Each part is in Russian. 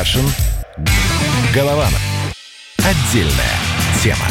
Кашин. Голованов. Отдельная тема.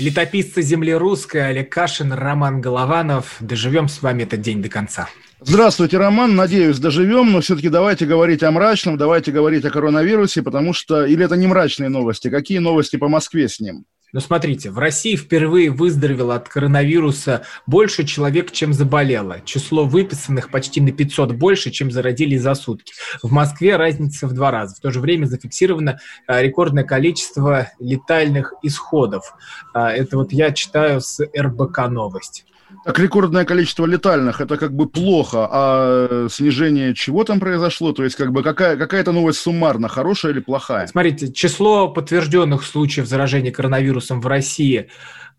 Летописцы земли русской Олег Кашин, Роман Голованов. Доживем с вами этот день до конца. Здравствуйте, Роман. Надеюсь, доживем, но все-таки давайте говорить о мрачном, давайте говорить о коронавирусе, потому что... Или это не мрачные новости? Какие новости по Москве с ним? Но смотрите, в России впервые выздоровело от коронавируса больше человек, чем заболело. Число выписанных почти на 500 больше, чем заразились за сутки. В Москве разница в два раза. В то же время зафиксировано а, рекордное количество летальных исходов. А, это вот я читаю с РБК «Новость». Так рекордное количество летальных, это как бы плохо, а снижение чего там произошло? То есть как бы какая, какая-то новость суммарно, хорошая или плохая? Смотрите, число подтвержденных случаев заражения коронавирусом в России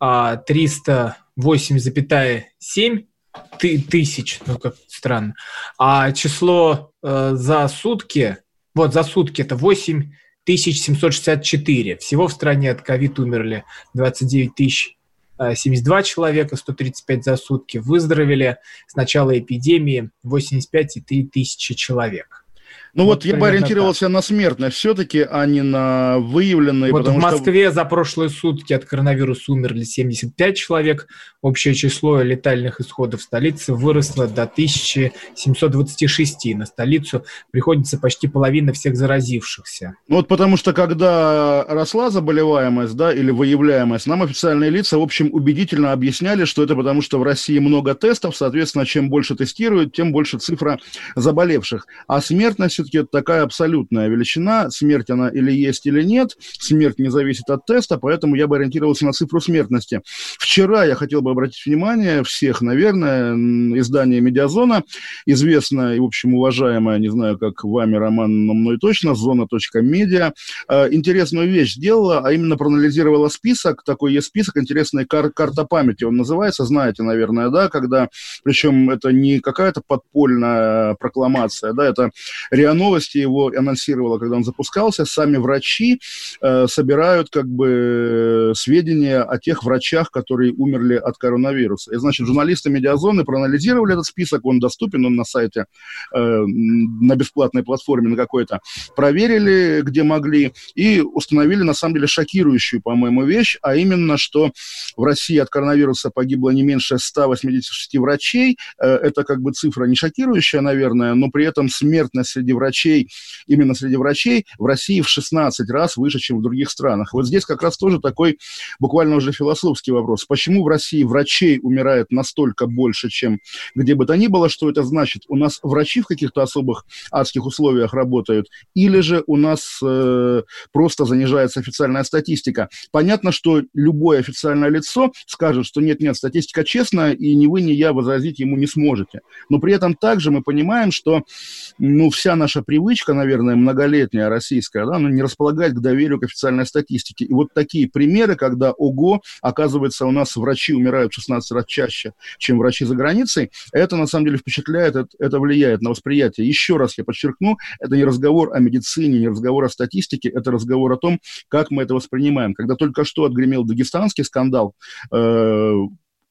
308,7 а, тысяч, ну как странно, а число э, за сутки, вот за сутки это 8 764. Всего в стране от ковид умерли 29 тысяч 72 человека, 135 за сутки выздоровели. С начала эпидемии 85,3 тысячи человек. Ну вот, вот я бы ориентировался так. на смертность все-таки, а не на выявленные. Вот в Москве что... за прошлые сутки от коронавируса умерли 75 человек. Общее число летальных исходов в столице выросло до 1726. На столицу приходится почти половина всех заразившихся. Ну вот потому что когда росла заболеваемость, да, или выявляемость, нам официальные лица, в общем, убедительно объясняли, что это потому что в России много тестов, соответственно, чем больше тестируют, тем больше цифра заболевших. А смертность все-таки это такая абсолютная величина. Смерть она или есть, или нет. Смерть не зависит от теста, поэтому я бы ориентировался на цифру смертности. Вчера я хотел бы обратить внимание всех, наверное, издание «Медиазона», известное и, в общем, уважаемое, не знаю, как вами, Роман, но мной точно, «Зона.медиа», э, интересную вещь сделала, а именно проанализировала список, такой есть список, интересная кар карта памяти, он называется, знаете, наверное, да, когда, причем это не какая-то подпольная прокламация, да, это реально Новости его анонсировала, когда он запускался, сами врачи э, собирают как бы сведения о тех врачах, которые умерли от коронавируса. И, значит, журналисты медиазоны проанализировали этот список, он доступен, он на сайте, э, на бесплатной платформе на какой-то, проверили, где могли, и установили, на самом деле, шокирующую, по-моему, вещь, а именно, что в России от коронавируса погибло не меньше 186 врачей. Э, это как бы цифра не шокирующая, наверное, но при этом смертность среди среди врачей, именно среди врачей, в России в 16 раз выше, чем в других странах. Вот здесь как раз тоже такой буквально уже философский вопрос. Почему в России врачей умирает настолько больше, чем где бы то ни было? Что это значит? У нас врачи в каких-то особых адских условиях работают? Или же у нас э, просто занижается официальная статистика? Понятно, что любое официальное лицо скажет, что нет-нет, статистика честная, и ни вы, ни я возразить ему не сможете. Но при этом также мы понимаем, что ну, вся наша привычка, наверное, многолетняя российская, да, ну, не располагает к доверию к официальной статистике. И вот такие примеры, когда, ого, оказывается, у нас врачи умирают в 16 раз чаще, чем врачи за границей, это, на самом деле, впечатляет, это, это влияет на восприятие. Еще раз я подчеркну, это не разговор о медицине, не разговор о статистике, это разговор о том, как мы это воспринимаем. Когда только что отгремел дагестанский скандал, э,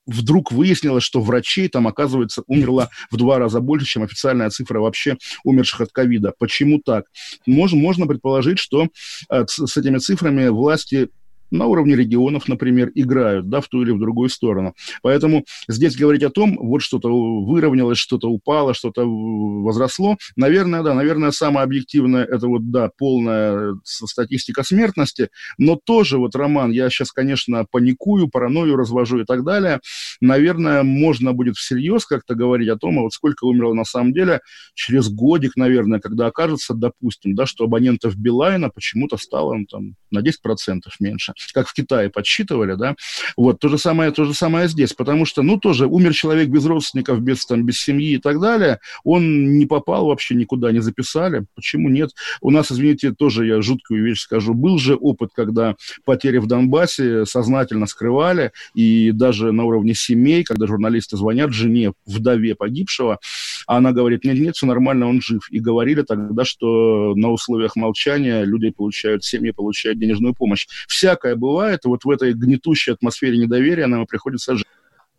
вдруг выяснилось, что врачей там, оказывается, умерло в два раза больше, чем официальная цифра вообще умерших от ковида. Почему так? Можно, можно предположить, что э, с этими цифрами власти на уровне регионов, например, играют, да, в ту или в другую сторону. Поэтому здесь говорить о том, вот что-то выровнялось, что-то упало, что-то возросло, наверное, да, наверное, самое объективное, это вот, да, полная статистика смертности, но тоже вот, Роман, я сейчас, конечно, паникую, паранойю развожу и так далее, наверное, можно будет всерьез как-то говорить о том, а вот сколько умерло на самом деле через годик, наверное, когда окажется, допустим, да, что абонентов Билайна почему-то стало ну, там, на 10% меньше. Как в Китае подсчитывали, да, вот, то же самое, то же самое здесь, потому что, ну, тоже умер человек без родственников, без, там, без семьи и так далее, он не попал вообще никуда, не записали, почему нет? У нас, извините, тоже я жуткую вещь скажу, был же опыт, когда потери в Донбассе сознательно скрывали, и даже на уровне семей, когда журналисты звонят жене, вдове погибшего, а она говорит, нет, нет, все нормально, он жив. И говорили тогда, что на условиях молчания люди получают, семьи получают денежную помощь. Всякое бывает, и вот в этой гнетущей атмосфере недоверия нам приходится жить.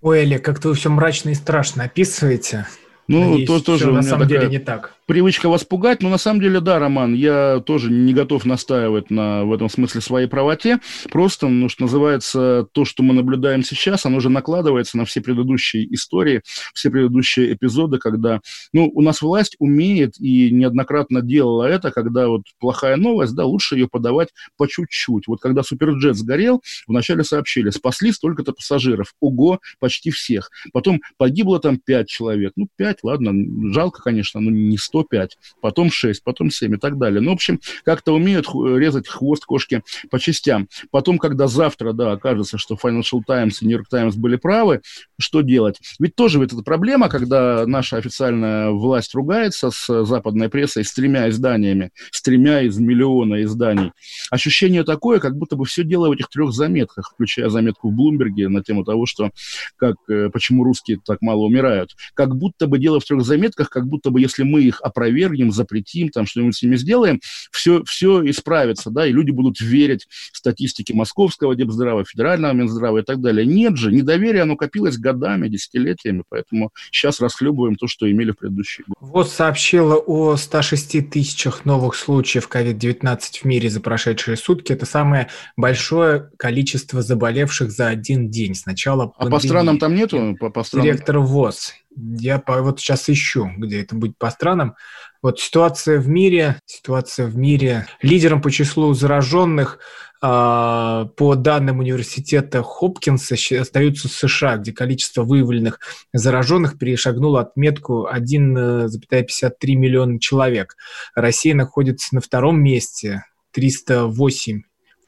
Ой, Олег, как-то вы все мрачно и страшно описываете. Ну, Надеюсь, то, тоже на самом такая... деле не так привычка вас пугать, но на самом деле, да, Роман, я тоже не готов настаивать на, в этом смысле своей правоте, просто, ну, что называется, то, что мы наблюдаем сейчас, оно же накладывается на все предыдущие истории, все предыдущие эпизоды, когда, ну, у нас власть умеет и неоднократно делала это, когда вот плохая новость, да, лучше ее подавать по чуть-чуть. Вот когда Суперджет сгорел, вначале сообщили, спасли столько-то пассажиров, ого, почти всех. Потом погибло там пять человек, ну, пять, ладно, жалко, конечно, но не 105, потом 6, потом 7 и так далее. Ну, в общем, как-то умеют резать хвост кошки по частям. Потом, когда завтра, да, окажется, что Financial Times и New York Times были правы, что делать? Ведь тоже ведь это проблема, когда наша официальная власть ругается с западной прессой с тремя изданиями, с тремя из миллиона изданий. Ощущение такое, как будто бы все дело в этих трех заметках, включая заметку в Блумберге на тему того, что как, э, почему русские так мало умирают. Как будто бы дело в трех заметках, как будто бы если мы их опровергнем, запретим, там что-нибудь с ними сделаем, все, все исправится, да, и люди будут верить статистике Московского Депздрава, Федерального Минздрава и так далее. Нет же, недоверие, оно копилось годами, десятилетиями, поэтому сейчас расхлебываем то, что имели в предыдущие годы. ВОЗ сообщила о 106 тысячах новых случаев COVID-19 в мире за прошедшие сутки. Это самое большое количество заболевших за один день с начала пандемии. А по странам там нету? По, по странам... Директор ВОЗ. Я по, вот сейчас ищу, где это будет по странам. Вот ситуация в мире, ситуация в мире. Лидером по числу зараженных а, по данным университета Хопкинса остаются США, где количество выявленных зараженных перешагнуло отметку 1,53 миллиона человек. Россия находится на втором месте, 308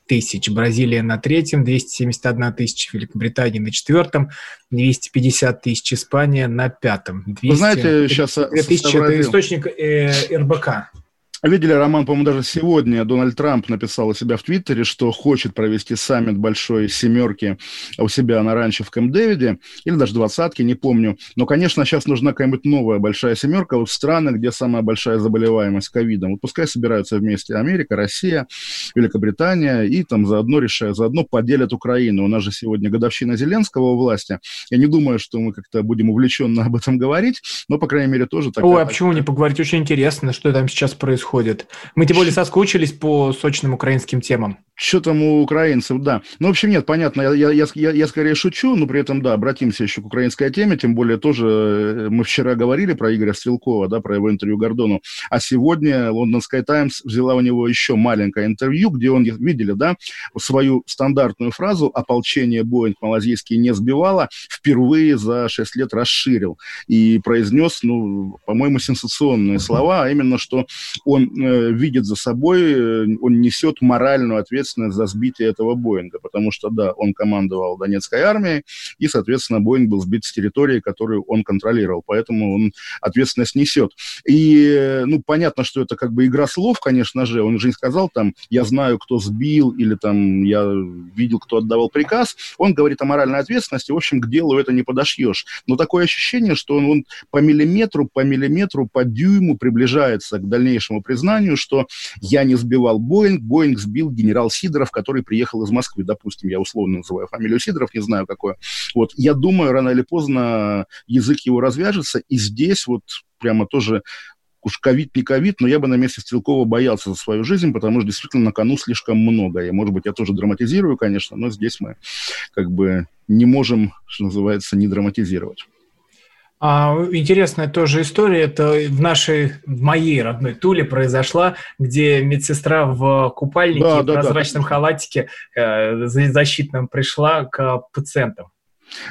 тысяч, Бразилия на третьем, 271 тысяча, Великобритания на четвертом, 250 тысяч, Испания на пятом. 200... Вы знаете, сейчас... Тысячи, это источник э, РБК. Видели, Роман, по-моему, даже сегодня Дональд Трамп написал у себя в Твиттере, что хочет провести саммит большой семерки у себя на ранчо в Кэмп-Дэвиде, или даже двадцатки, не помню. Но, конечно, сейчас нужна какая-нибудь новая большая семерка вот в странах, где самая большая заболеваемость ковидом. Вот пускай собираются вместе Америка, Россия, Великобритания, и там заодно решают, заодно поделят Украину. У нас же сегодня годовщина Зеленского у власти. Я не думаю, что мы как-то будем увлеченно об этом говорить, но, по крайней мере, тоже так. Ой, а почему не поговорить? Очень интересно, что там сейчас происходит происходит. Мы тем более соскучились по сочным украинским темам. Что там у украинцев, да. Ну, в общем, нет, понятно, я, я, я, я скорее шучу, но при этом, да, обратимся еще к украинской теме, тем более тоже э, мы вчера говорили про Игоря Стрелкова, да, про его интервью Гордону, а сегодня Лондонская Таймс взяла у него еще маленькое интервью, где он, видели, да, свою стандартную фразу «ополчение Боинг малазийский не сбивало» впервые за 6 лет расширил и произнес, ну, по-моему, сенсационные слова, а именно, что он э, видит за собой, э, он несет моральную ответственность ответственность за сбитие этого Боинга, потому что, да, он командовал Донецкой армией, и, соответственно, Боинг был сбит с территории, которую он контролировал, поэтому он ответственность несет. И, ну, понятно, что это как бы игра слов, конечно же, он же не сказал там, я знаю, кто сбил, или там, я видел, кто отдавал приказ, он говорит о моральной ответственности, в общем, к делу это не подошьешь. Но такое ощущение, что он, он по миллиметру, по миллиметру, по дюйму приближается к дальнейшему признанию, что я не сбивал Боинг, Боинг сбил генерал Сидоров, который приехал из Москвы, допустим, я условно называю фамилию Сидоров, не знаю какое. Вот, я думаю, рано или поздно язык его развяжется, и здесь вот прямо тоже уж ковид не ковид, но я бы на месте Стрелкова боялся за свою жизнь, потому что действительно на кону слишком много. И, может быть, я тоже драматизирую, конечно, но здесь мы как бы не можем, что называется, не драматизировать. А, интересная тоже история. Это в нашей, в моей родной Туле произошла, где медсестра в купальнике, да, в прозрачном да. халатике э, защитном пришла к пациентам.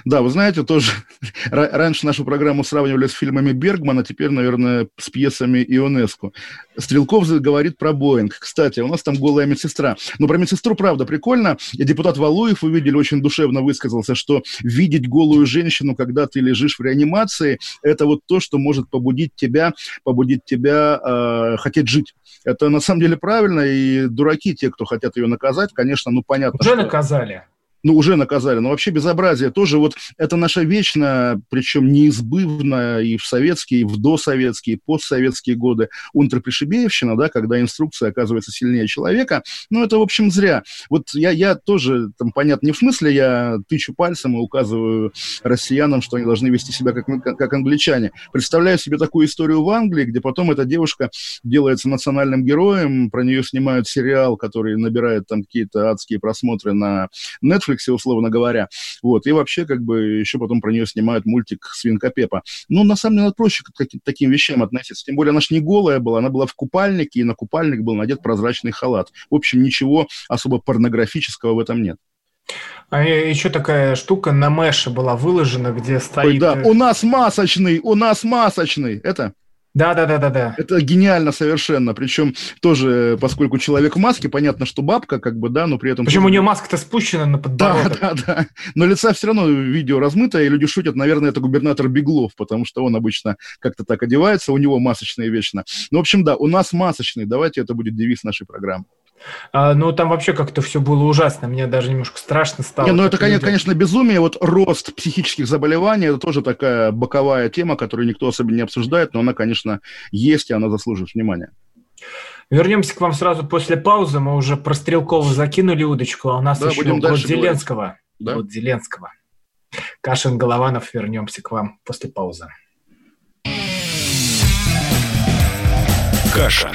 Да, вы знаете, тоже раньше нашу программу сравнивали с фильмами Бергмана, теперь, наверное, с пьесами Ионеску. Стрелков говорит про Боинг. Кстати, у нас там голая медсестра. Но про медсестру, правда, прикольно. И депутат Валуев, вы видели, очень душевно высказался, что видеть голую женщину, когда ты лежишь в реанимации, это вот то, что может побудить тебя, побудить тебя э, хотеть жить. Это на самом деле правильно, и дураки те, кто хотят ее наказать, конечно, ну понятно. Уже что... наказали. Ну, уже наказали, но вообще безобразие тоже вот это наша вечная, причем неизбывная и в советские, и в досоветские, и постсоветские годы унтерпришибеевщина, да, когда инструкция оказывается сильнее человека, ну, это, в общем, зря. Вот я, я тоже, там, понятно, не в смысле я тычу пальцем и указываю россиянам, что они должны вести себя как, как, англичане. Представляю себе такую историю в Англии, где потом эта девушка делается национальным героем, про нее снимают сериал, который набирает там какие-то адские просмотры на Netflix, условно говоря. Вот. И вообще, как бы, еще потом про нее снимают мультик «Свинка Пепа». Ну, на самом деле, надо проще к таким вещам относиться. Тем более, она же не голая была, она была в купальнике, и на купальник был надет прозрачный халат. В общем, ничего особо порнографического в этом нет. А еще такая штука на Мэше была выложена, где стоит... Ой, да, э, у нас масочный, у нас масочный. Это? Да, да, да, да, да. Это гениально совершенно. Причем тоже, поскольку человек в маске, понятно, что бабка, как бы, да, но при этом. Тоже... у нее маска-то спущена на подбородок? Да, да, да. Но лица все равно видео размытое, и люди шутят, наверное, это губернатор Беглов, потому что он обычно как-то так одевается, у него масочные вечно. Ну, в общем, да, у нас масочный. Давайте это будет девиз нашей программы. А, ну, там вообще как-то все было ужасно. Мне даже немножко страшно стало. Не, ну, это, конечно, конечно, безумие. Вот рост психических заболеваний – это тоже такая боковая тема, которую никто особенно не обсуждает, но она, конечно, есть, и она заслуживает внимания. Вернемся к вам сразу после паузы. Мы уже про Стрелкова закинули удочку, а у нас да, еще год Зеленского. Да? Год Зеленского. Кашин Голованов. Вернемся к вам после паузы. Кашин.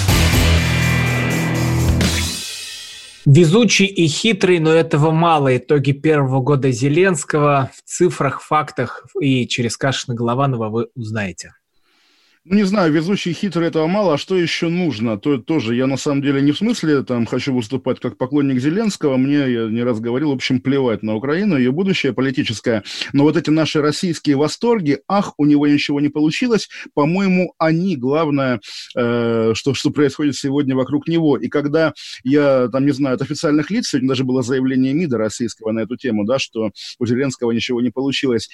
Везучий и хитрый, но этого мало. Итоги первого года Зеленского в цифрах, фактах и через Кашина Голованова вы узнаете. Ну, не знаю, везучий хитрый этого мало, а что еще нужно? То тоже я на самом деле не в смысле там хочу выступать как поклонник Зеленского, мне, я не раз говорил, в общем, плевать на Украину, ее будущее политическое. Но вот эти наши российские восторги, ах, у него ничего не получилось, по-моему, они главное, э, что, что происходит сегодня вокруг него. И когда я, там, не знаю, от официальных лиц, сегодня даже было заявление МИДа российского на эту тему, да, что у Зеленского ничего не получилось,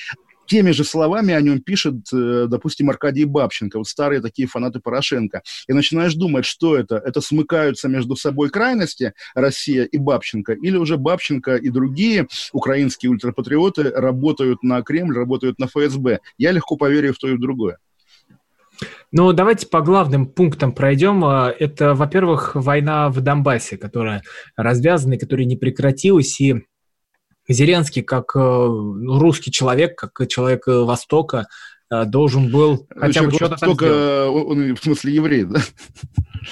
теми же словами о нем пишет, э, допустим, Аркадий Бабченко, вот старые такие фанаты Порошенко. И начинаешь думать, что это? Это смыкаются между собой крайности Россия и Бабченко, или уже Бабченко и другие украинские ультрапатриоты работают на Кремль, работают на ФСБ. Я легко поверю в то и в другое. Ну, давайте по главным пунктам пройдем. А, это, во-первых, война в Донбассе, которая развязана и которая не прекратилась, и Зеленский, как э, русский человек, как человек э, Востока, э, должен был хотя бы что-то там сделать. Он, в смысле еврей, да?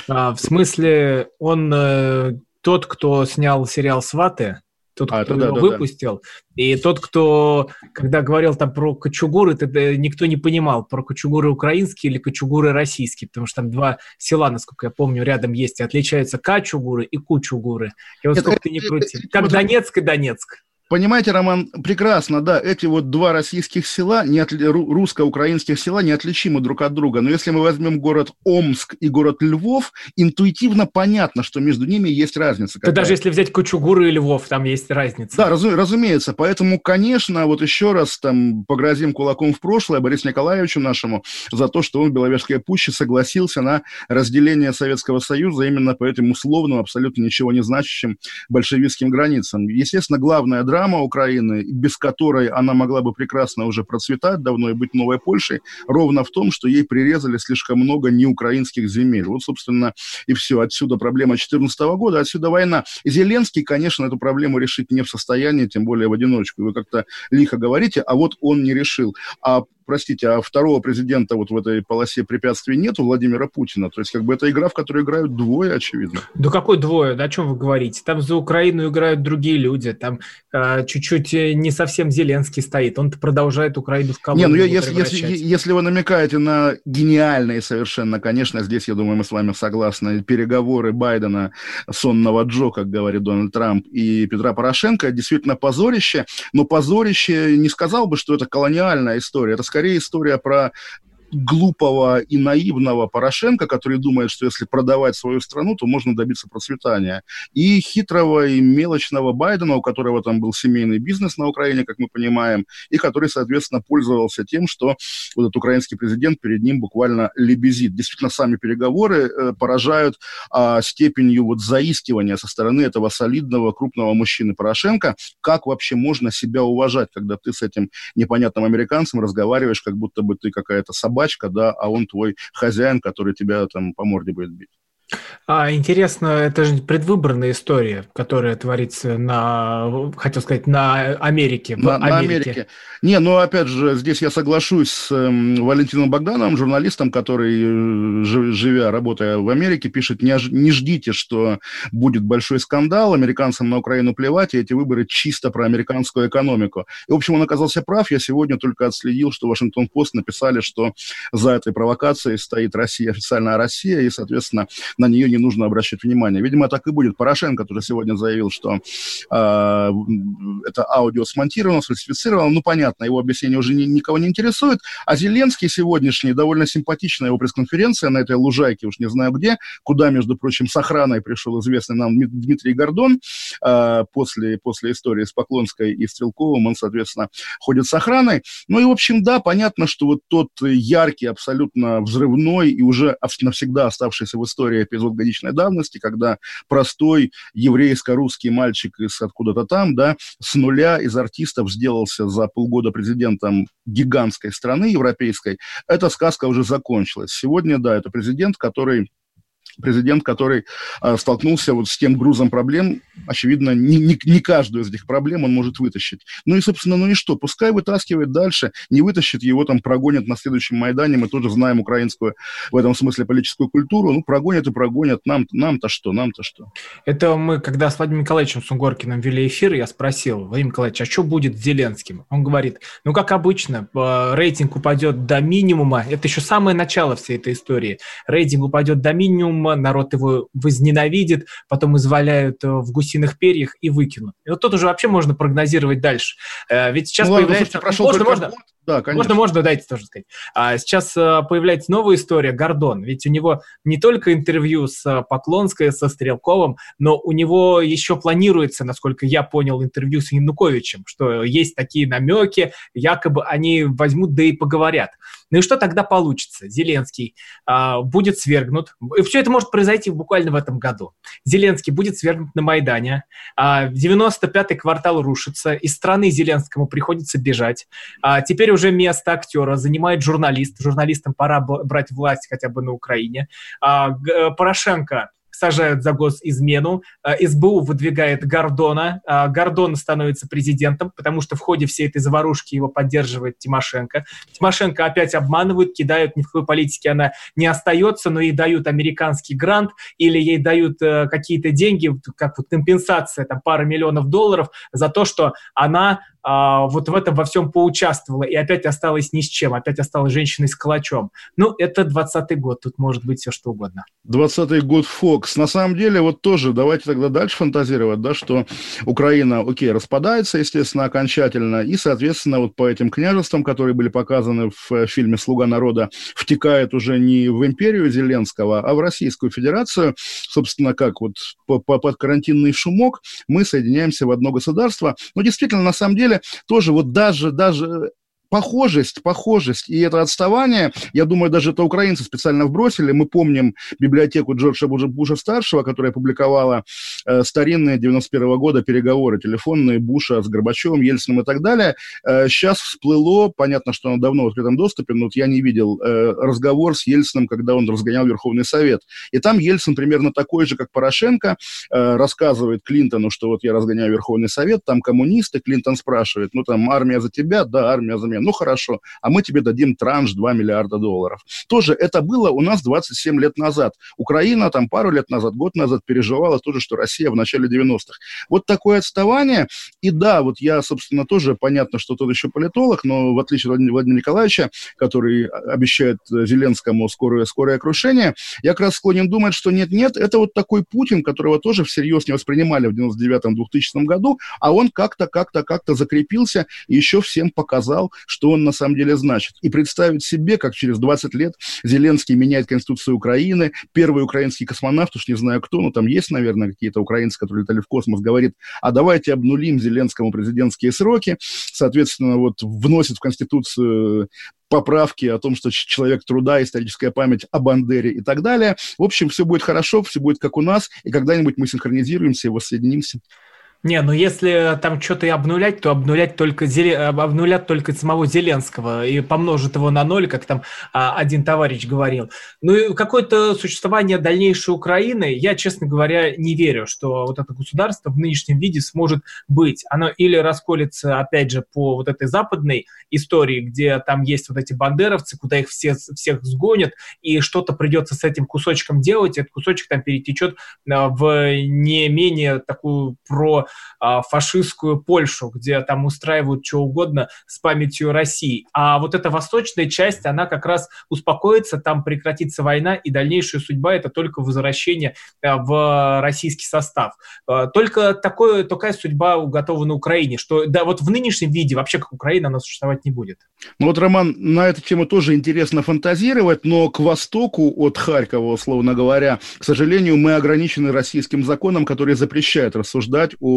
А, в смысле, он тот, кто снял сериал «Сваты», тот, а, кто его да, выпустил, да. и тот, кто, когда говорил там про кочугуры, тогда никто не понимал, про кочугуры украинские или кочугуры российские, потому что там два села, насколько я помню, рядом есть, и отличаются качугуры и кучугуры. И вот сколько ты не крути. Как Донецк и Донецк. Понимаете, Роман, прекрасно, да, эти вот два российских села, не от, русско-украинских села неотличимы друг от друга. Но если мы возьмем город Омск и город Львов, интуитивно понятно, что между ними есть разница. Да даже если взять Кучугуры и Львов, там есть разница. Да, разу, разумеется. Поэтому, конечно, вот еще раз там погрозим кулаком в прошлое Борису Николаевичу нашему за то, что он в Беловежской пуще согласился на разделение Советского Союза именно по этим условным, абсолютно ничего не значащим большевистским границам. Естественно, главная драма Украины, без которой она могла бы прекрасно уже процветать давно и быть новой Польшей, ровно в том, что ей прирезали слишком много неукраинских земель. Вот, собственно, и все. Отсюда проблема 2014 года, отсюда война. Зеленский, конечно, эту проблему решить не в состоянии, тем более в одиночку. Вы как-то лихо говорите, а вот он не решил. А простите, а второго президента вот в этой полосе препятствий нету, Владимира Путина. То есть, как бы это игра, в которой играют двое, очевидно. Да какой двое? О чем вы говорите? Там за Украину играют другие люди. Там э, чуть-чуть не совсем Зеленский стоит. Он продолжает Украину в колонию Не, ну если, если, если вы намекаете на гениальные совершенно, конечно, здесь, я думаю, мы с вами согласны, переговоры Байдена, сонного Джо, как говорит Дональд Трамп, и Петра Порошенко, действительно позорище, но позорище не сказал бы, что это колониальная история. Это скорее история про глупого и наивного Порошенко, который думает, что если продавать свою страну, то можно добиться процветания. И хитрого и мелочного Байдена, у которого там был семейный бизнес на Украине, как мы понимаем, и который, соответственно, пользовался тем, что вот этот украинский президент перед ним буквально лебезит. Действительно, сами переговоры э, поражают э, степенью вот заискивания со стороны этого солидного, крупного мужчины Порошенко. Как вообще можно себя уважать, когда ты с этим непонятным американцем разговариваешь, как будто бы ты какая-то собака, собачка, да, а он твой хозяин, который тебя там по морде будет бить. А, интересно, это же предвыборная история, которая творится на, хотел сказать, на Америке. На, Америке. на Америке. Не, ну опять же, здесь я соглашусь с э, Валентином Богдановым, журналистом, который, э, живя, работая в Америке, пишет, не, не ждите, что будет большой скандал, американцам на Украину плевать, и эти выборы чисто про американскую экономику. И, в общем, он оказался прав. Я сегодня только отследил, что Вашингтон-Пост написали, что за этой провокацией стоит Россия, официальная Россия, и, соответственно, на нее не нужно обращать внимание. Видимо, так и будет. Порошенко, который сегодня заявил, что э, это аудио смонтировано, сфальсифицировано, ну, понятно, его объяснение уже ни, никого не интересует. А Зеленский сегодняшний, довольно симпатичная его пресс-конференция на этой лужайке, уж не знаю где, куда, между прочим, с охраной пришел известный нам Дмитрий Гордон э, после, после истории с Поклонской и Стрелковым, он, соответственно, ходит с охраной. Ну и, в общем, да, понятно, что вот тот яркий, абсолютно взрывной и уже навсегда оставшийся в истории эпизод годичной давности, когда простой еврейско-русский мальчик из откуда-то там, да, с нуля из артистов сделался за полгода президентом гигантской страны европейской, эта сказка уже закончилась. Сегодня, да, это президент, который президент, который э, столкнулся вот с тем грузом проблем, очевидно, не, не, не каждую из этих проблем он может вытащить. Ну и, собственно, ну и что? Пускай вытаскивает дальше, не вытащит, его там прогонят на следующем Майдане, мы тоже знаем украинскую в этом смысле политическую культуру, ну прогонят и прогонят, нам, нам-то что, нам-то что. Это мы, когда с Владимиром Николаевичем Сунгоркиным вели эфир, я спросил, Владимир Николаевич, а что будет с Зеленским? Он говорит, ну, как обычно, э, рейтинг упадет до минимума, это еще самое начало всей этой истории, рейтинг упадет до минимума, народ его возненавидит, потом изваляют э, в гусиных перьях и выкинут. И вот тут уже вообще можно прогнозировать дальше. Э, ведь сейчас ну, появляется... Прошел можно, можно, год. Да, конечно. Можно, можно, дайте тоже сказать. А сейчас э, появляется новая история Гордон. Ведь у него не только интервью с Поклонской, со Стрелковым, но у него еще планируется, насколько я понял, интервью с Януковичем, что есть такие намеки, якобы они возьмут да и поговорят. Ну и что тогда получится? Зеленский а, будет свергнут. И все это может произойти буквально в этом году. Зеленский будет свергнут на Майдане. А, 95-й квартал рушится. Из страны Зеленскому приходится бежать. А, теперь уже место актера занимает журналист. Журналистам пора брать власть хотя бы на Украине. А, Порошенко сажают за госизмену, э, СБУ выдвигает Гордона, э, Гордон становится президентом, потому что в ходе всей этой заварушки его поддерживает Тимошенко. Тимошенко опять обманывают, кидают, ни в какой политике она не остается, но ей дают американский грант или ей дают э, какие-то деньги, как вот компенсация, там пара миллионов долларов за то, что она а, вот в этом во всем поучаствовала и опять осталась ни с чем, опять осталась женщиной с калачом. Ну, это 20-й год, тут может быть все что угодно. 20-й год Фокс. На самом деле, вот тоже давайте тогда дальше фантазировать, да, что Украина, окей, распадается, естественно, окончательно, и, соответственно, вот по этим княжествам, которые были показаны в э, фильме «Слуга народа», втекает уже не в империю Зеленского, а в Российскую Федерацию. Собственно, как вот под карантинный шумок мы соединяемся в одно государство. Но действительно, на самом деле, тоже вот даже, даже похожесть, похожесть и это отставание, я думаю, даже это украинцы специально вбросили. Мы помним библиотеку Джорджа Буша-старшего, которая публиковала э, старинные 91 -го года переговоры телефонные Буша с Горбачевым, Ельциным и так далее. Э, сейчас всплыло, понятно, что оно давно в открытом доступе, но вот я не видел э, разговор с Ельциным, когда он разгонял Верховный Совет. И там Ельцин примерно такой же, как Порошенко, э, рассказывает Клинтону, что вот я разгоняю Верховный Совет, там коммунисты, Клинтон спрашивает, ну там армия за тебя, да, армия за меня ну хорошо, а мы тебе дадим транш 2 миллиарда долларов. Тоже это было у нас 27 лет назад. Украина там пару лет назад, год назад переживала то же, что Россия в начале 90-х. Вот такое отставание. И да, вот я, собственно, тоже, понятно, что тот еще политолог, но в отличие от Владимира Николаевича, который обещает Зеленскому скорое, скорое крушение, я как раз склонен думать, что нет-нет, это вот такой Путин, которого тоже всерьез не воспринимали в 99-2000 году, а он как-то, как-то, как-то закрепился и еще всем показал, что он на самом деле значит. И представить себе, как через 20 лет Зеленский меняет Конституцию Украины, первый украинский космонавт, уж не знаю кто, но там есть, наверное, какие-то украинцы, которые летали в космос, говорит, а давайте обнулим Зеленскому президентские сроки, соответственно, вот вносит в Конституцию поправки о том, что человек труда, историческая память о Бандере и так далее. В общем, все будет хорошо, все будет как у нас, и когда-нибудь мы синхронизируемся и воссоединимся. Не, ну если там что-то и обнулять, то обнулять только, обнулят только самого Зеленского и помножат его на ноль, как там а, один товарищ говорил. Ну и какое-то существование дальнейшей Украины, я, честно говоря, не верю, что вот это государство в нынешнем виде сможет быть. Оно или расколется, опять же, по вот этой западной истории, где там есть вот эти бандеровцы, куда их все, всех сгонят, и что-то придется с этим кусочком делать, этот кусочек там перетечет а, в не менее такую про а, фашистскую Польшу, где там устраивают что угодно с памятью России. А вот эта восточная часть, она как раз успокоится, там прекратится война, и дальнейшая судьба – это только возвращение а, в российский состав. А, только такое, такая судьба уготована Украине, что да, вот в нынешнем виде вообще как Украина она существовать не будет. Ну вот, Роман, на эту тему тоже интересно фантазировать, но к востоку от Харькова, условно говоря, к сожалению, мы ограничены российским законом, который запрещает рассуждать о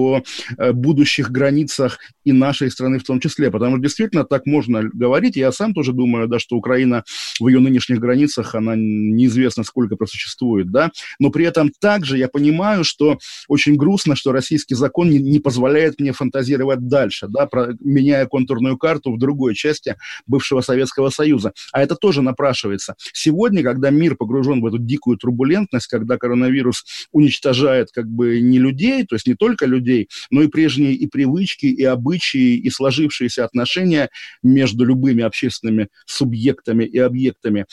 Э, будущих границах и нашей страны в том числе. Потому что действительно так можно говорить. Я сам тоже думаю, да, что Украина в ее нынешних границах, она неизвестно сколько просуществует, да. Но при этом также я понимаю, что очень грустно, что российский закон не, не позволяет мне фантазировать дальше, да, про, меняя контурную карту в другой части бывшего Советского Союза. А это тоже напрашивается. Сегодня, когда мир погружен в эту дикую турбулентность, когда коронавирус уничтожает как бы не людей, то есть не только людей, людей, но и прежние и привычки, и обычаи, и сложившиеся отношения между любыми общественными субъектами и объектами.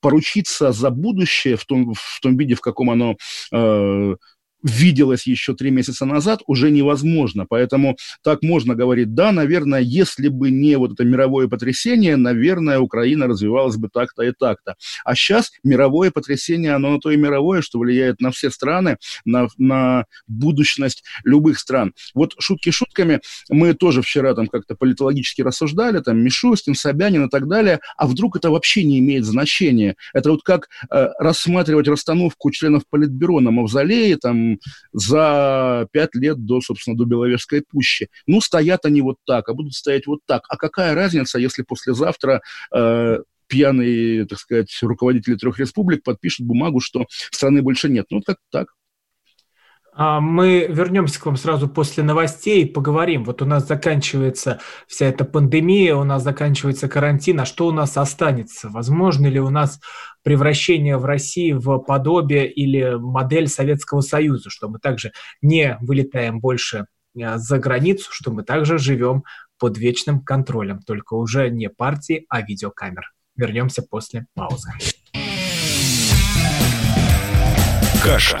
Поручиться за будущее в том, в том виде, в каком оно э, виделось еще три месяца назад, уже невозможно. Поэтому так можно говорить, да, наверное, если бы не вот это мировое потрясение, наверное, Украина развивалась бы так-то и так-то. А сейчас мировое потрясение, оно на то и мировое, что влияет на все страны, на, на будущность любых стран. Вот шутки шутками, мы тоже вчера там как-то политологически рассуждали, там Мишустин, Собянин и так далее, а вдруг это вообще не имеет значения? Это вот как э, рассматривать расстановку членов Политбюро на Мавзолее, там, за пять лет до, собственно, до Беловежской пущи. Ну, стоят они вот так, а будут стоять вот так. А какая разница, если послезавтра э, пьяные, так сказать, руководители трех республик подпишут бумагу, что страны больше нет. Ну, как так. А, мы вернемся к вам сразу после новостей и поговорим. Вот у нас заканчивается вся эта пандемия, у нас заканчивается карантин, а что у нас останется? Возможно ли у нас превращение в России в подобие или модель Советского Союза, что мы также не вылетаем больше а, за границу, что мы также живем под вечным контролем, только уже не партии, а видеокамер. Вернемся после паузы. Каша.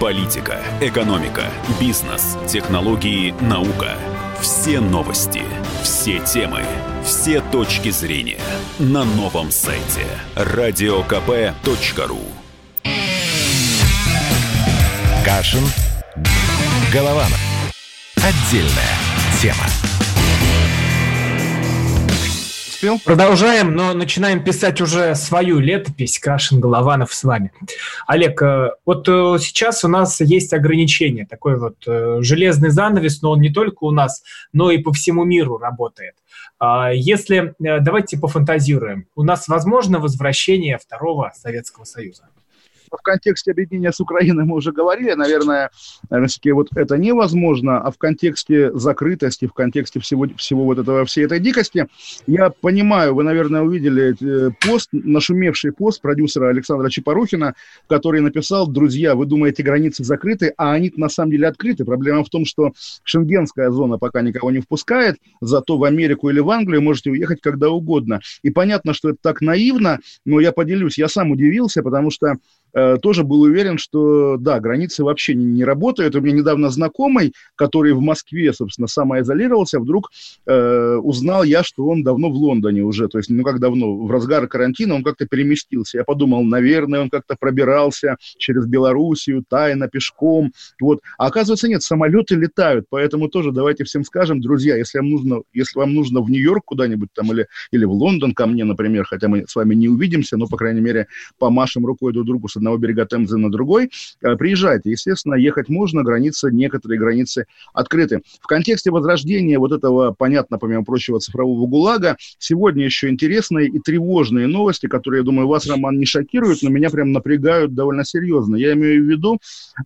Политика, экономика, бизнес, технологии, наука. Все новости, все темы, все точки зрения на новом сайте радиокп.ру Кашин. Голованов. Отдельная тема успел? Продолжаем, но начинаем писать уже свою летопись. Крашен Голованов с вами. Олег, э, вот э, сейчас у нас есть ограничение, такой вот э, железный занавес, но он не только у нас, но и по всему миру работает. А если, давайте пофантазируем, у нас возможно возвращение второго Советского Союза? В контексте объединения с Украиной мы уже говорили, наверное, наверное, все вот это невозможно, а в контексте закрытости, в контексте всего, всего вот этого, всей этой дикости, я понимаю, вы, наверное, увидели э, пост, нашумевший пост продюсера Александра Чепорухина, который написал, друзья, вы думаете, границы закрыты, а они на самом деле открыты. Проблема в том, что шенгенская зона пока никого не впускает, зато в Америку или в Англию можете уехать когда угодно. И понятно, что это так наивно, но я поделюсь, я сам удивился, потому что Э, тоже был уверен, что, да, границы вообще не, не работают. У меня недавно знакомый, который в Москве, собственно, самоизолировался, вдруг э, узнал я, что он давно в Лондоне уже, то есть, ну как давно, в разгар карантина он как-то переместился. Я подумал, наверное, он как-то пробирался через Белоруссию, тайно, пешком, вот. А оказывается, нет, самолеты летают, поэтому тоже давайте всем скажем, друзья, если вам нужно, если вам нужно в Нью-Йорк куда-нибудь там или, или в Лондон ко мне, например, хотя мы с вами не увидимся, но, по крайней мере, помашем рукой друг другу с одного берега Темзы на другой, э, приезжайте. Естественно, ехать можно, границы, некоторые границы открыты. В контексте возрождения вот этого, понятно, помимо прочего, цифрового ГУЛАГа, сегодня еще интересные и тревожные новости, которые, я думаю, вас, Роман, не шокируют, но меня прям напрягают довольно серьезно. Я имею в виду,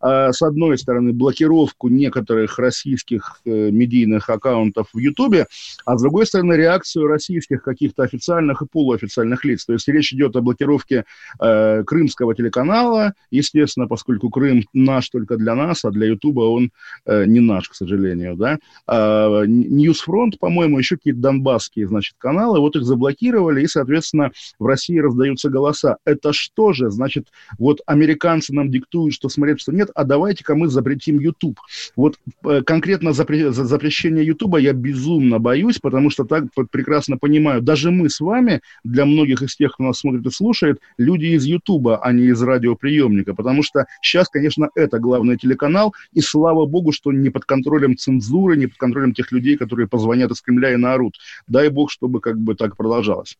э, с одной стороны, блокировку некоторых российских э, медийных аккаунтов в Ютубе, а с другой стороны, реакцию российских каких-то официальных и полуофициальных лиц. То есть речь идет о блокировке крымского телеканала, канала, естественно, поскольку Крым наш только для нас, а для Ютуба он э, не наш, к сожалению, да. А, NewsFront, по-моему, еще какие-то донбасские, значит, каналы, вот их заблокировали, и, соответственно, в России раздаются голоса. Это что же? Значит, вот американцы нам диктуют, что смотреть, что нет, а давайте-ка мы запретим YouTube. Вот э, конкретно запре- запрещение Ютуба я безумно боюсь, потому что так прекрасно понимаю, даже мы с вами, для многих из тех, кто нас смотрит и слушает, люди из Ютуба, а не из радио радиоприемника, потому что сейчас, конечно, это главный телеканал, и слава богу, что не под контролем цензуры, не под контролем тех людей, которые позвонят из Кремля и наорут. Дай бог, чтобы как бы так продолжалось.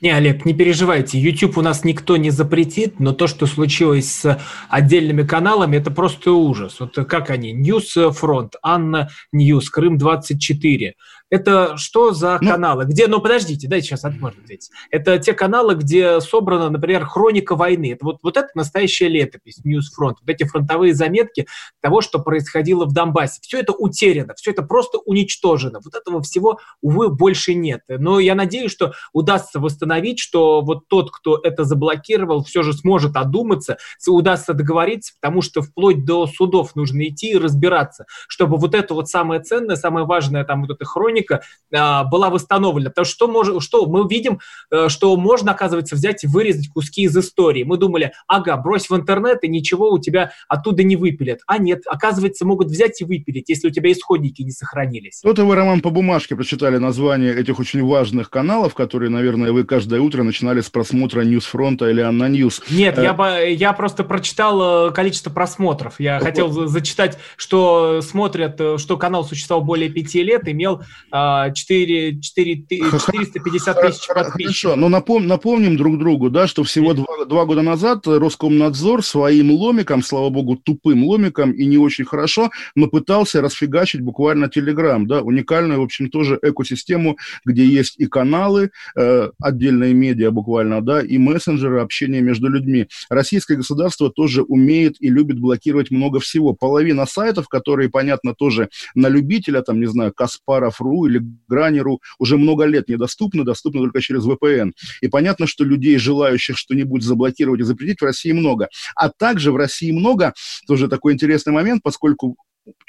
Не, Олег, не переживайте, YouTube у нас никто не запретит, но то, что случилось с отдельными каналами, это просто ужас. Вот как они? NewsFront, ANNA News, Крым 24. Это что за ну, каналы? Где, ну подождите, дайте сейчас сможем ответить. Это те каналы, где собрана, например, хроника войны. Это вот, вот это настоящая летопись, NewsFront. Вот эти фронтовые заметки того, что происходило в Донбассе. Все это утеряно, все это просто уничтожено. Вот этого всего, увы, больше нет. Но я надеюсь, что удастся восстановить, что вот тот, кто это заблокировал, все же сможет одуматься, удастся договориться, потому что вплоть до судов нужно идти и разбираться, чтобы вот это вот самое ценное, самое важное, там вот эта хроника, экономика а, была восстановлена. Потому что, что, мож, что мы видим, э, что можно, оказывается, взять и вырезать куски из истории. Мы думали, ага, брось в интернет, и ничего у тебя оттуда не выпилят. А нет, оказывается, могут взять и выпилить, если у тебя исходники не сохранились. Вот вы, Роман, по бумажке прочитали название этих очень важных каналов, которые, наверное, вы каждое утро начинали с просмотра NewsFront а или ANNA News. Нет, э... я, я просто прочитал э, количество просмотров. Я вот. хотел зачитать, что смотрят, э, что канал существовал более пяти лет, имел 4, 4, 450 тысяч подписчиков. Хорошо, но напом, напомним друг другу, да, что всего два, два года назад Роскомнадзор своим ломиком, слава богу, тупым ломиком и не очень хорошо, но пытался расфигачить буквально Телеграм, да, уникальную, в общем, тоже экосистему, где есть и каналы, э, отдельные медиа буквально, да, и мессенджеры, общения между людьми. Российское государство тоже умеет и любит блокировать много всего. Половина сайтов, которые, понятно, тоже на любителя, там, не знаю, Каспаров.ру, или Гранеру уже много лет недоступны, доступны только через VPN. И понятно, что людей, желающих что-нибудь заблокировать и запретить, в России много. А также в России много, тоже такой интересный момент, поскольку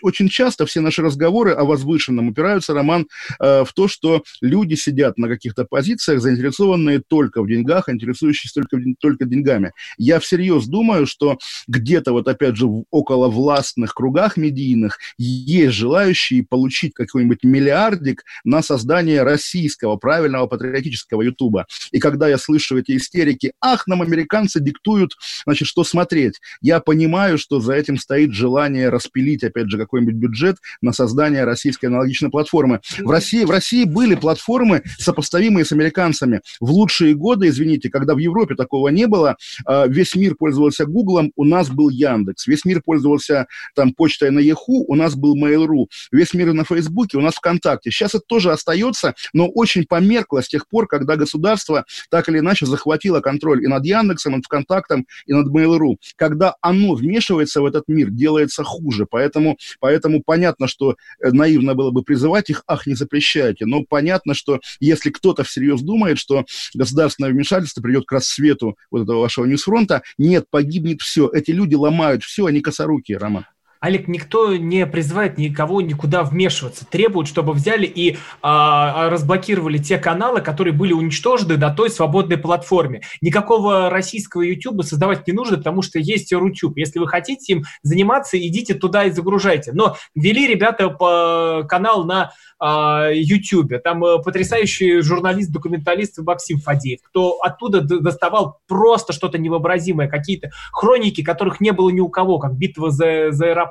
очень часто все наши разговоры о возвышенном упираются, Роман, э, в то, что люди сидят на каких-то позициях, заинтересованные только в деньгах, интересующиеся только, только деньгами. Я всерьез думаю, что где-то вот опять же около властных кругах медийных есть желающие получить какой-нибудь миллиардик на создание российского правильного патриотического Ютуба. И когда я слышу эти истерики, ах, нам американцы диктуют, значит, что смотреть, я понимаю, что за этим стоит желание распилить опять опять же, какой-нибудь бюджет на создание российской аналогичной платформы. В России, в России были платформы, сопоставимые с американцами. В лучшие годы, извините, когда в Европе такого не было, а, весь мир пользовался Гуглом, у нас был Яндекс. Весь мир пользовался там почтой на Яху, у нас был Mail.ru. Весь мир на Фейсбуке, у нас ВКонтакте. Сейчас это тоже остается, но очень померкло с тех пор, когда государство так или иначе захватило контроль и над Яндексом, и над ВКонтактом, и над Mail.ru. Когда оно вмешивается в этот мир, делается хуже. Поэтому, поэтому понятно, что э, наивно было бы призывать их, ах, не запрещайте. Но понятно, что если кто-то всерьез думает, что государственное вмешательство придет к рассвету вот этого вашего ньюсфронта, нет, погибнет все. Эти люди ломают все, они косорукие, Роман. Олег, никто не призывает никого никуда вмешиваться. Требуют, чтобы взяли и а, разблокировали те каналы, которые были уничтожены на той свободной платформе. Никакого российского YouTube создавать не нужно, потому что есть Рутюб. Если вы хотите им заниматься, идите туда и загружайте. Но вели ребята по канал на YouTube. Там э, потрясающий журналист-документалист Максим Фадеев, кто оттуда доставал просто что-то невообразимое, какие-то хроники, которых не было ни у кого, как битва за, за аэропорт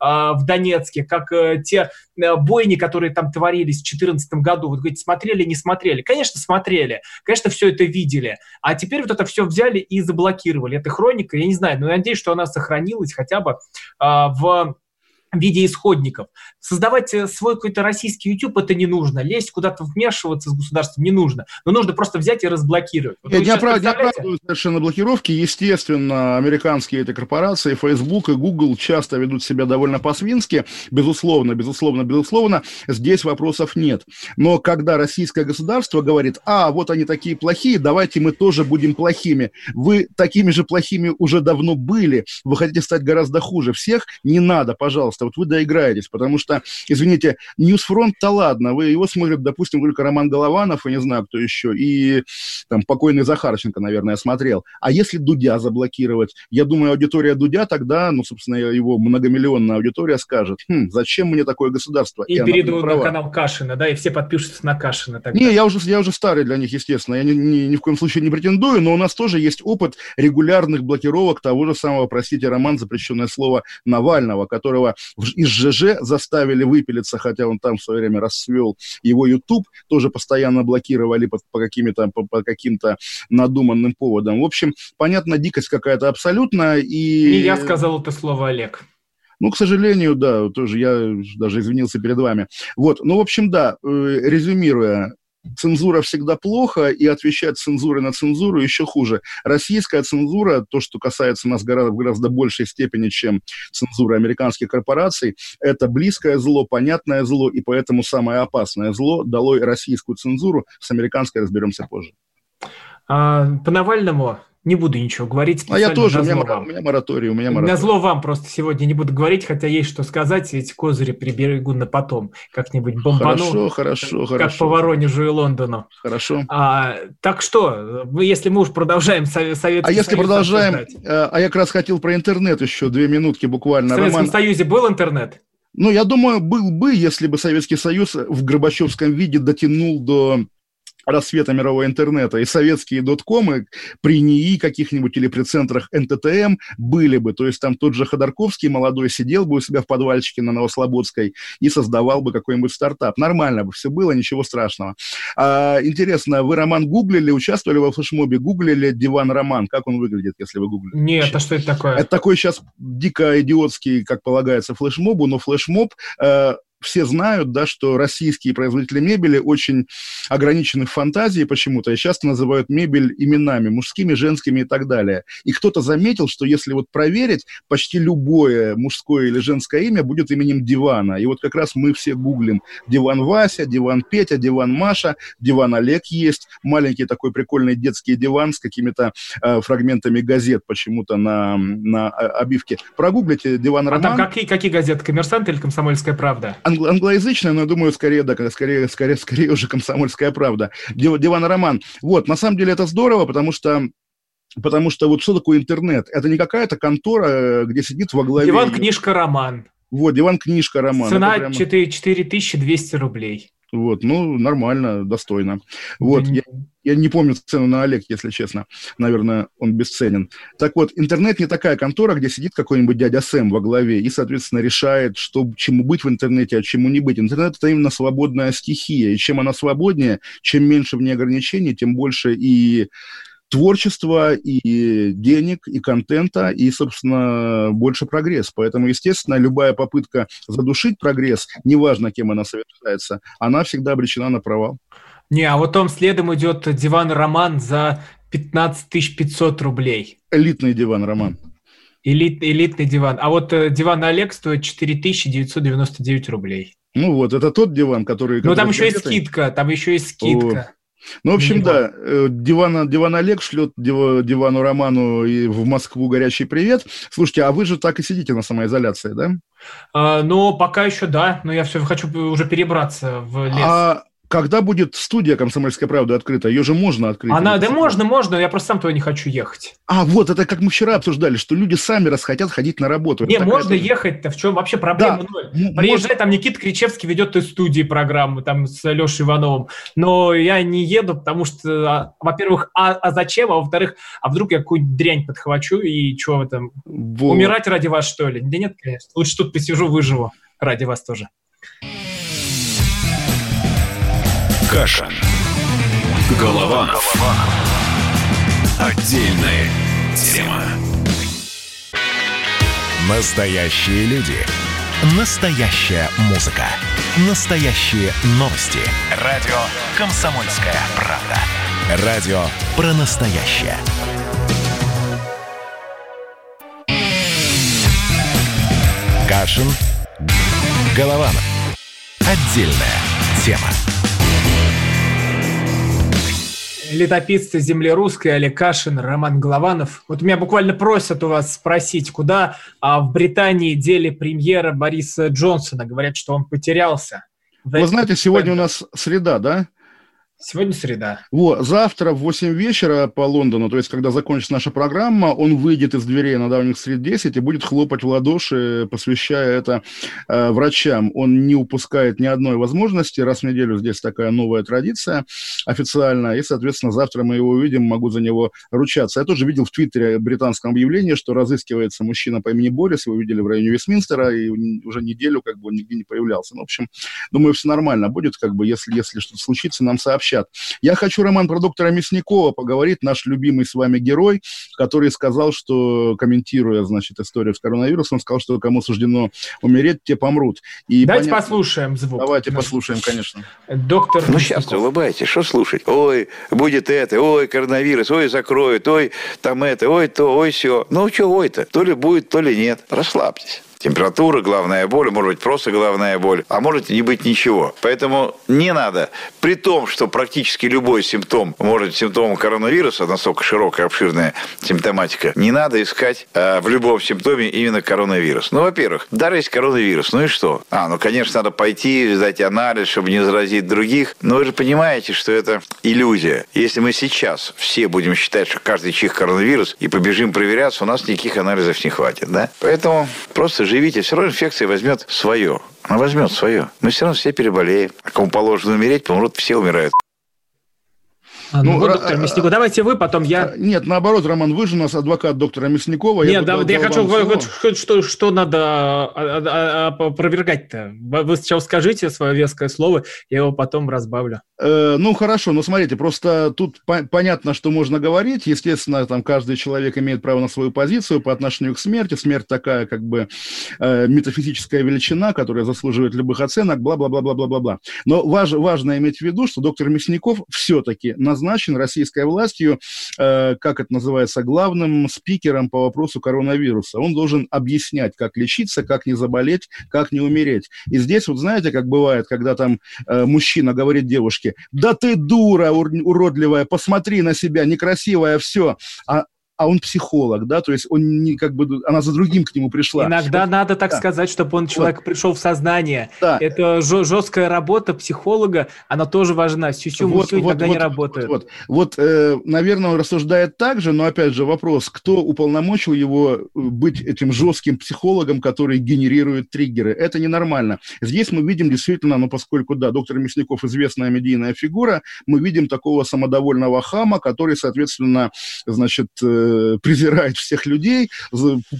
а, в Донецке, как э, те э, бойни, которые там творились в 2014 году. Вот говорите, смотрели, не смотрели? Конечно, смотрели. Конечно, все это видели. А теперь вот это все взяли и заблокировали. Это хроника, я не знаю, но надеюсь, что она сохранилась хотя бы а, в виде исходников. Создавать э, свой какой-то российский YouTube это не нужно. Лезть куда-то вмешиваться с государством не нужно. Но нужно просто взять и разблокировать. Вот Я не, оправ... не оправдываю совершенно блокировки. Естественно, американские эти корпорации, Facebook и Google часто ведут себя довольно по-свински. Безусловно, безусловно, безусловно. Здесь вопросов нет. Но когда российское государство говорит, а, вот они такие плохие, давайте мы тоже будем плохими. Вы такими же плохими уже давно были. Вы хотите стать гораздо хуже всех? Не надо, пожалуйста пожалуйста, вот вы доиграетесь, потому что, извините, Ньюсфронт-то ладно, вы его смотрят, допустим, только Роман Голованов, и не знаю, кто еще, и там покойный Захарченко, наверное, смотрел. А если Дудя заблокировать, я думаю, аудитория Дудя тогда, ну, собственно, его многомиллионная аудитория скажет, хм, зачем мне такое государство? И, и перейдут на канал Кашина, да, и все подпишутся на Кашина тогда. Не, я уже, я уже старый для них, естественно, я ни, ни, ни в коем случае не претендую, но у нас тоже есть опыт регулярных блокировок того же самого, простите, Роман, запрещенное слово Навального, которого из ЖЖ заставили выпилиться, хотя он там в свое время расцвел. Его YouTube тоже постоянно блокировали по, по каким-то по, по каким-то надуманным поводам. В общем, понятно, дикость какая-то абсолютно. И... Не я сказал это слово, Олег. Ну, к сожалению, да, тоже я даже извинился перед вами. Вот, ну, в общем, да, э, резюмируя, цензура всегда плохо, и отвечать цензурой на цензуру еще хуже. Российская цензура, то, что касается нас гораздо, в гораздо большей степени, чем цензура американских корпораций, это близкое зло, понятное зло, и поэтому самое опасное зло дало российскую цензуру, с американской разберемся позже. А, по Навальному не буду ничего говорить. А я тоже, у меня, у меня мораторий, у меня мораторий. На зло вам просто сегодня не буду говорить, хотя есть что сказать, эти козыри приберегу на потом. Как-нибудь бомбану. Хорошо, хорошо, как, хорошо. Как по Воронежу и Лондону. Хорошо. А, так что, если мы уж продолжаем Советский А если продолжаем, обсуждать. Э, а я как раз хотел про интернет еще, две минутки буквально. В Советском Роман... Союзе был интернет? Ну, я думаю, был бы, если бы Советский Союз в Горбачевском виде дотянул до рассвета мирового интернета, и советские доткомы при НИИ каких-нибудь или при центрах НТТМ были бы. То есть там тот же Ходорковский молодой сидел бы у себя в подвальчике на Новослободской и создавал бы какой-нибудь стартап. Нормально бы все было, ничего страшного. А, интересно, вы роман гуглили, участвовали во флешмобе, гуглили Диван Роман? Как он выглядит, если вы гуглите? Нет, а что это такое? Это такой сейчас дико идиотский, как полагается, флешмобу, но флешмоб э, все знают, да, что российские производители мебели очень ограничены в фантазии почему-то и часто называют мебель именами, мужскими, женскими и так далее. И кто-то заметил, что если вот проверить, почти любое мужское или женское имя будет именем дивана. И вот как раз мы все гуглим диван Вася, диван Петя, диван Маша, диван Олег есть, маленький такой прикольный детский диван с какими-то э, фрагментами газет почему-то на, на э, обивке. Прогуглите диван Роман. А там какие, какие газеты? Коммерсант или Комсомольская правда? Англ- англоязычная, но я думаю, скорее, да, скорее, скорее, скорее уже комсомольская правда. Диван Роман. Вот, на самом деле это здорово, потому что Потому что вот что такое интернет? Это не какая-то контора, э, где сидит во главе... Диван, книжка, роман. Вот, диван, книжка, роман. Цена прямо... 4, 4200 рублей. Вот, ну, нормально, достойно. Вот, я, Я не помню цену на Олег, если честно. Наверное, он бесценен. Так вот, интернет не такая контора, где сидит какой-нибудь дядя Сэм во главе и, соответственно, решает, что, чему быть в интернете, а чему не быть. Интернет – это именно свободная стихия. И чем она свободнее, чем меньше в ней ограничений, тем больше и творчества, и денег, и контента, и, собственно, больше прогресс. Поэтому, естественно, любая попытка задушить прогресс, неважно, кем она совершается, она всегда обречена на провал. Не, а вот там следом идет диван-роман за 15 500 рублей. Элитный диван-роман. Элит, элитный диван. А вот э, диван Олег стоит 4999 рублей. Ну вот, это тот диван, который... Ну там еще есть скидка, там еще есть скидка. Ну, в общем, да, э, диван, диван Олег шлет дивану Роману и в Москву горячий привет. Слушайте, а вы же так и сидите на самоизоляции, да? А, ну, пока еще да, но я все хочу уже перебраться в лес. А когда будет студия «Комсомольская правда» открыта? Ее же можно открыть. Она, да можно, можно, я просто сам туда не хочу ехать. А, вот, это как мы вчера обсуждали, что люди сами расхотят ходить на работу. Не, можно ехать-то, в чем вообще проблема да, ноль. Приезжай, может... там Никита Кричевский ведет из студии программу, там, с Лешей Ивановым. Но я не еду, потому что, а, во-первых, а, а зачем, а во-вторых, а вдруг я какую-нибудь дрянь подхвачу и что в этом, вот. умирать ради вас, что ли? Да нет, конечно. Лучше тут посижу, выживу ради вас тоже. Каша. Голова. Отдельная тема. Настоящие люди. Настоящая музыка. Настоящие новости. Радио «Комсомольская правда». Радио про настоящее. Кашин. Голованов. Отдельная тема летописцы земли русской Олег Кашин, Роман Голованов. Вот меня буквально просят у вас спросить, куда а в Британии дели премьера Бориса Джонсона. Говорят, что он потерялся. Вы знаете, сегодня у нас среда, да? Сегодня среда. Вот, завтра в 8 вечера по Лондону, то есть когда закончится наша программа, он выйдет из дверей на Давних Стрит 10 и будет хлопать в ладоши, посвящая это э, врачам. Он не упускает ни одной возможности. Раз в неделю здесь такая новая традиция официальная, и, соответственно, завтра мы его увидим, могу за него ручаться. Я тоже видел в Твиттере британском объявлении, что разыскивается мужчина по имени Борис, его видели в районе Вестминстера, и уже неделю как бы он нигде не появлялся. Ну, в общем, думаю, все нормально будет, как бы, если, если что-то случится, нам сообщат кричат. Я хочу, Роман, про доктора Мясникова поговорить, наш любимый с вами герой, который сказал, что, комментируя, значит, историю с коронавирусом, сказал, что кому суждено умереть, те помрут. И Давайте понятно... послушаем звук. Давайте Наш... послушаем, конечно. Доктор Ну, сейчас улыбайтесь, что слушать? Ой, будет это, ой, коронавирус, ой, закроют, ой, там это, ой, то, ой, все. Ну, что ой-то? То ли будет, то ли нет. Расслабьтесь температура, головная боль, может быть, просто головная боль, а может не быть ничего. Поэтому не надо, при том, что практически любой симптом может быть симптомом коронавируса, настолько широкая, обширная симптоматика, не надо искать э, в любом симптоме именно коронавирус. Ну, во-первых, даже есть коронавирус, ну и что? А, ну, конечно, надо пойти, сдать анализ, чтобы не заразить других, но вы же понимаете, что это иллюзия. Если мы сейчас все будем считать, что каждый чих коронавирус, и побежим проверяться, у нас никаких анализов не хватит, да? Поэтому просто живите, все равно инфекция возьмет свое. Она возьмет свое. Мы все равно все переболеем. А кому положено умереть, помрут, все умирают. А, ну, ну, доктор Мясников, давайте вы, потом я... А, нет, наоборот, Роман, вы же у нас адвокат доктора Мясникова. Нет, я, да, я хочу, хоть, что, что надо а, опровергать-то. Вы сначала скажите свое веское слово, я его потом разбавлю. Э, ну, хорошо, но смотрите, просто тут по- понятно, что можно говорить. Естественно, там каждый человек имеет право на свою позицию по отношению к смерти. Смерть такая, как бы, э, метафизическая величина, которая заслуживает любых оценок, бла-бла-бла-бла-бла-бла. Но важ, важно иметь в виду, что доктор Мясников все-таки назначен российской властью, э, как это называется, главным спикером по вопросу коронавируса. Он должен объяснять, как лечиться, как не заболеть, как не умереть. И здесь вот знаете, как бывает, когда там э, мужчина говорит девушке, да ты дура уродливая, посмотри на себя, некрасивая, все. А а он психолог, да, то есть он не как бы, она за другим к нему пришла. Иногда вот, надо так да. сказать, чтобы он, человек вот. пришел в сознание. Да. Это жесткая работа психолога, она тоже важна. Сюсю вот, вот, иногда вот, не работает. Вот, вот, вот э, наверное, он рассуждает так же, но опять же вопрос, кто уполномочил его э, быть этим жестким психологом, который генерирует триггеры. Это ненормально. Здесь мы видим действительно, ну поскольку, да, доктор Мясников известная медийная фигура, мы видим такого самодовольного хама, который, соответственно, значит, э, презирает всех людей,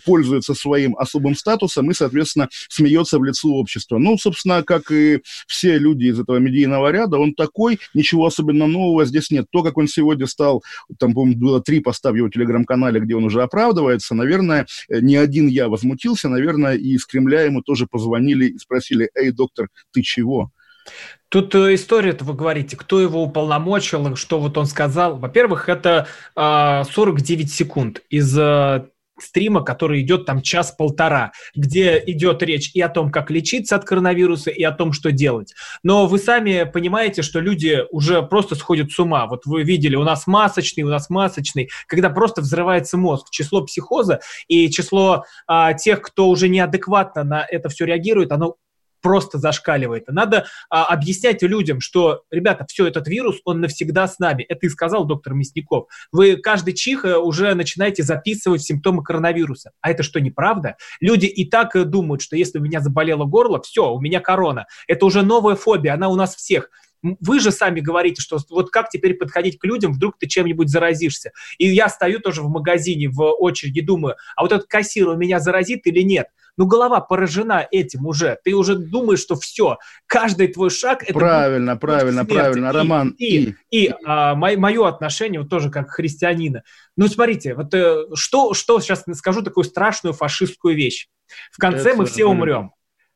пользуется своим особым статусом и, соответственно, смеется в лицо общества. Ну, собственно, как и все люди из этого медийного ряда, он такой, ничего особенно нового здесь нет. То, как он сегодня стал, там, по-моему, было три поста в его телеграм-канале, где он уже оправдывается, наверное, не один я возмутился, наверное, и из Кремля ему тоже позвонили и спросили, эй, доктор, ты чего? Тут э, история-то вы говорите, кто его уполномочил, что вот он сказал. Во-первых, это э, 49 секунд из э, стрима, который идет там час-полтора, где идет речь и о том, как лечиться от коронавируса, и о том, что делать. Но вы сами понимаете, что люди уже просто сходят с ума. Вот вы видели, у нас масочный, у нас масочный, когда просто взрывается мозг. Число психоза и число а, тех, кто уже неадекватно на это все реагирует, оно просто зашкаливает. Надо а, объяснять людям, что, ребята, все, этот вирус, он навсегда с нами. Это и сказал доктор Мясников. Вы каждый чих э, уже начинаете записывать симптомы коронавируса. А это что, неправда? Люди и так э, думают, что если у меня заболело горло, все, у меня корона. Это уже новая фобия, она у нас всех. Вы же сами говорите, что вот как теперь подходить к людям, вдруг ты чем-нибудь заразишься. И я стою тоже в магазине в очереди, думаю, а вот этот кассир у меня заразит или нет? ну, голова поражена этим уже. Ты уже думаешь, что все, каждый твой шаг... Это правильно, правильно, правильно, и, Роман. И, и, и, и а, мое отношение, вот тоже как христианина. Ну, смотрите, вот э, что, что сейчас скажу такую страшную фашистскую вещь. В конце это, мы все умрем.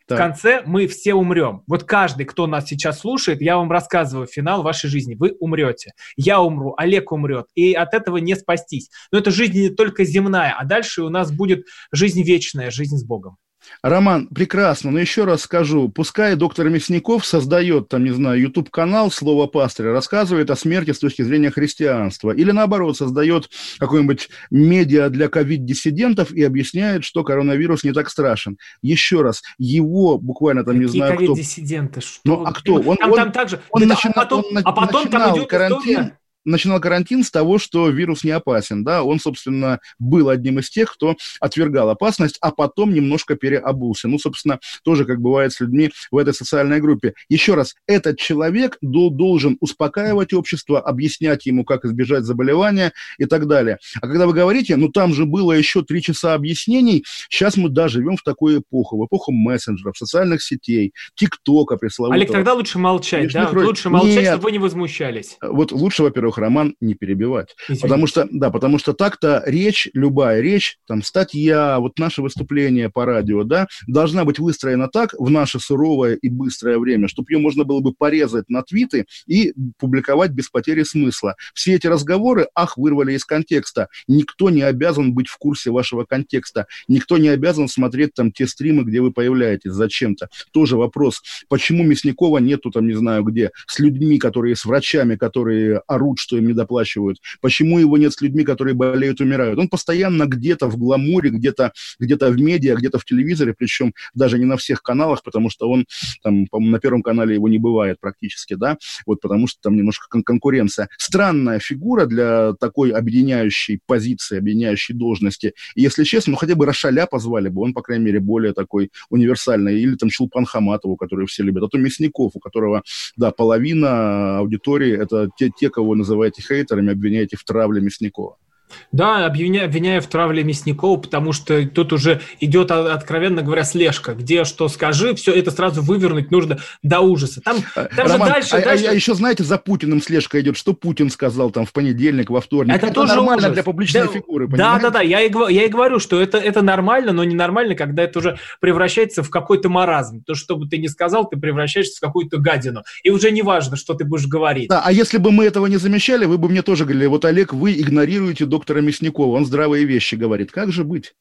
Так. В конце мы все умрем. Вот каждый, кто нас сейчас слушает, я вам рассказываю финал вашей жизни. Вы умрете. Я умру, Олег умрет. И от этого не спастись. Но это жизнь не только земная, а дальше у нас будет жизнь вечная, жизнь с Богом. Роман, прекрасно, но еще раз скажу, пускай доктор Мясников создает, там, не знаю, YouTube-канал «Слово пастыря», рассказывает о смерти с точки зрения христианства, или наоборот, создает какой-нибудь медиа для ковид-диссидентов и объясняет, что коронавирус не так страшен. Еще раз, его буквально там, Какие не знаю, кто... ковид-диссиденты? Что? Ну, а кто? Он, там, он, там также... он, он, начинал, а потом, он, а потом начинал там идет карантин... История начинал карантин с того, что вирус не опасен, да, он, собственно, был одним из тех, кто отвергал опасность, а потом немножко переобулся. Ну, собственно, тоже, как бывает с людьми в этой социальной группе. Еще раз, этот человек должен успокаивать общество, объяснять ему, как избежать заболевания и так далее. А когда вы говорите, ну, там же было еще три часа объяснений, сейчас мы, да, живем в такую эпоху, в эпоху мессенджеров, социальных сетей, ТикТока пресловутого. Олег, тогда лучше молчать, да? Лучше молчать, Нет. чтобы вы не возмущались. Вот лучше, во-первых, роман не перебивать. Извините. Потому что, да, потому что так-то речь, любая речь, там, статья, вот наше выступление по радио, да, должна быть выстроена так в наше суровое и быстрое время, чтобы ее можно было бы порезать на твиты и публиковать без потери смысла. Все эти разговоры, ах, вырвали из контекста. Никто не обязан быть в курсе вашего контекста. Никто не обязан смотреть там те стримы, где вы появляетесь зачем-то. Тоже вопрос, почему Мясникова нету там, не знаю где, с людьми, которые, с врачами, которые орут, что им не доплачивают? Почему его нет с людьми, которые болеют, умирают? Он постоянно где-то в гламуре, где-то где в медиа, где-то в телевизоре, причем даже не на всех каналах, потому что он, там, на Первом канале его не бывает практически, да, вот потому что там немножко кон- конкуренция. Странная фигура для такой объединяющей позиции, объединяющей должности. И, если честно, ну, хотя бы Рошаля позвали бы, он, по крайней мере, более такой универсальный. Или там Чулпан Хаматову, который все любят. А то Мясников, у которого, да, половина аудитории – это те, те, кого называют называете хейтерами, обвиняете в травле Мясникова. Да, обвиняю, обвиняю в травле Мясникова, потому что тут уже идет, откровенно говоря, слежка. Где что скажи, все это сразу вывернуть нужно до ужаса. Там, там Роман, же дальше, а, дальше... А, а еще, знаете, за Путиным слежка идет. Что Путин сказал там в понедельник, во вторник? Это, это тоже нормально ужас. для публичной да, фигуры, понимаете? Да, да, да. Я и, я и говорю, что это, это нормально, но не нормально, когда это уже превращается в какой-то маразм. То, что бы ты ни сказал, ты превращаешься в какую-то гадину. И уже не важно, что ты будешь говорить. Да, а если бы мы этого не замечали, вы бы мне тоже говорили, вот, Олег, вы игнорируете доктора Мясникова он здравые вещи говорит. Как же быть?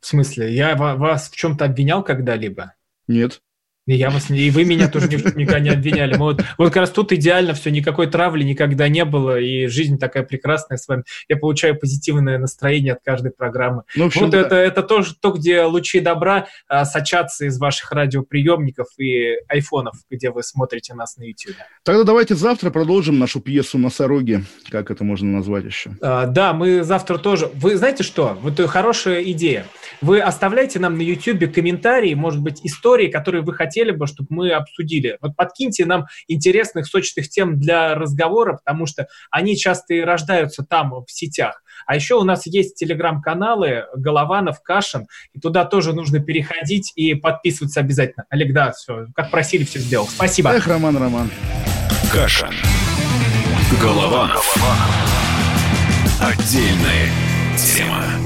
В смысле? Я вас в чем-то обвинял когда-либо? Нет. И я вас и вы меня тоже никогда не обвиняли. Мы вот, вот как раз тут идеально все, никакой травли никогда не было, и жизнь такая прекрасная с вами. Я получаю позитивное настроение от каждой программы. Ну, общем, вот да. это, это тоже то, где лучи добра а, сочатся из ваших радиоприемников и айфонов, где вы смотрите нас на YouTube. Тогда давайте завтра продолжим нашу пьесу «Носороги», как это можно назвать еще. А, да, мы завтра тоже... Вы знаете что? Вот хорошая идея. Вы оставляйте нам на YouTube комментарии, может быть, истории, которые вы хотите хотели бы, чтобы мы обсудили. Вот подкиньте нам интересных, сочных тем для разговора, потому что они часто и рождаются там, в сетях. А еще у нас есть телеграм-каналы Голованов, Кашин, и туда тоже нужно переходить и подписываться обязательно. Олег, да, все, как просили, все сделал. Спасибо. Эх, Роман, Роман. Кашин. Голованов. Отдельная тема.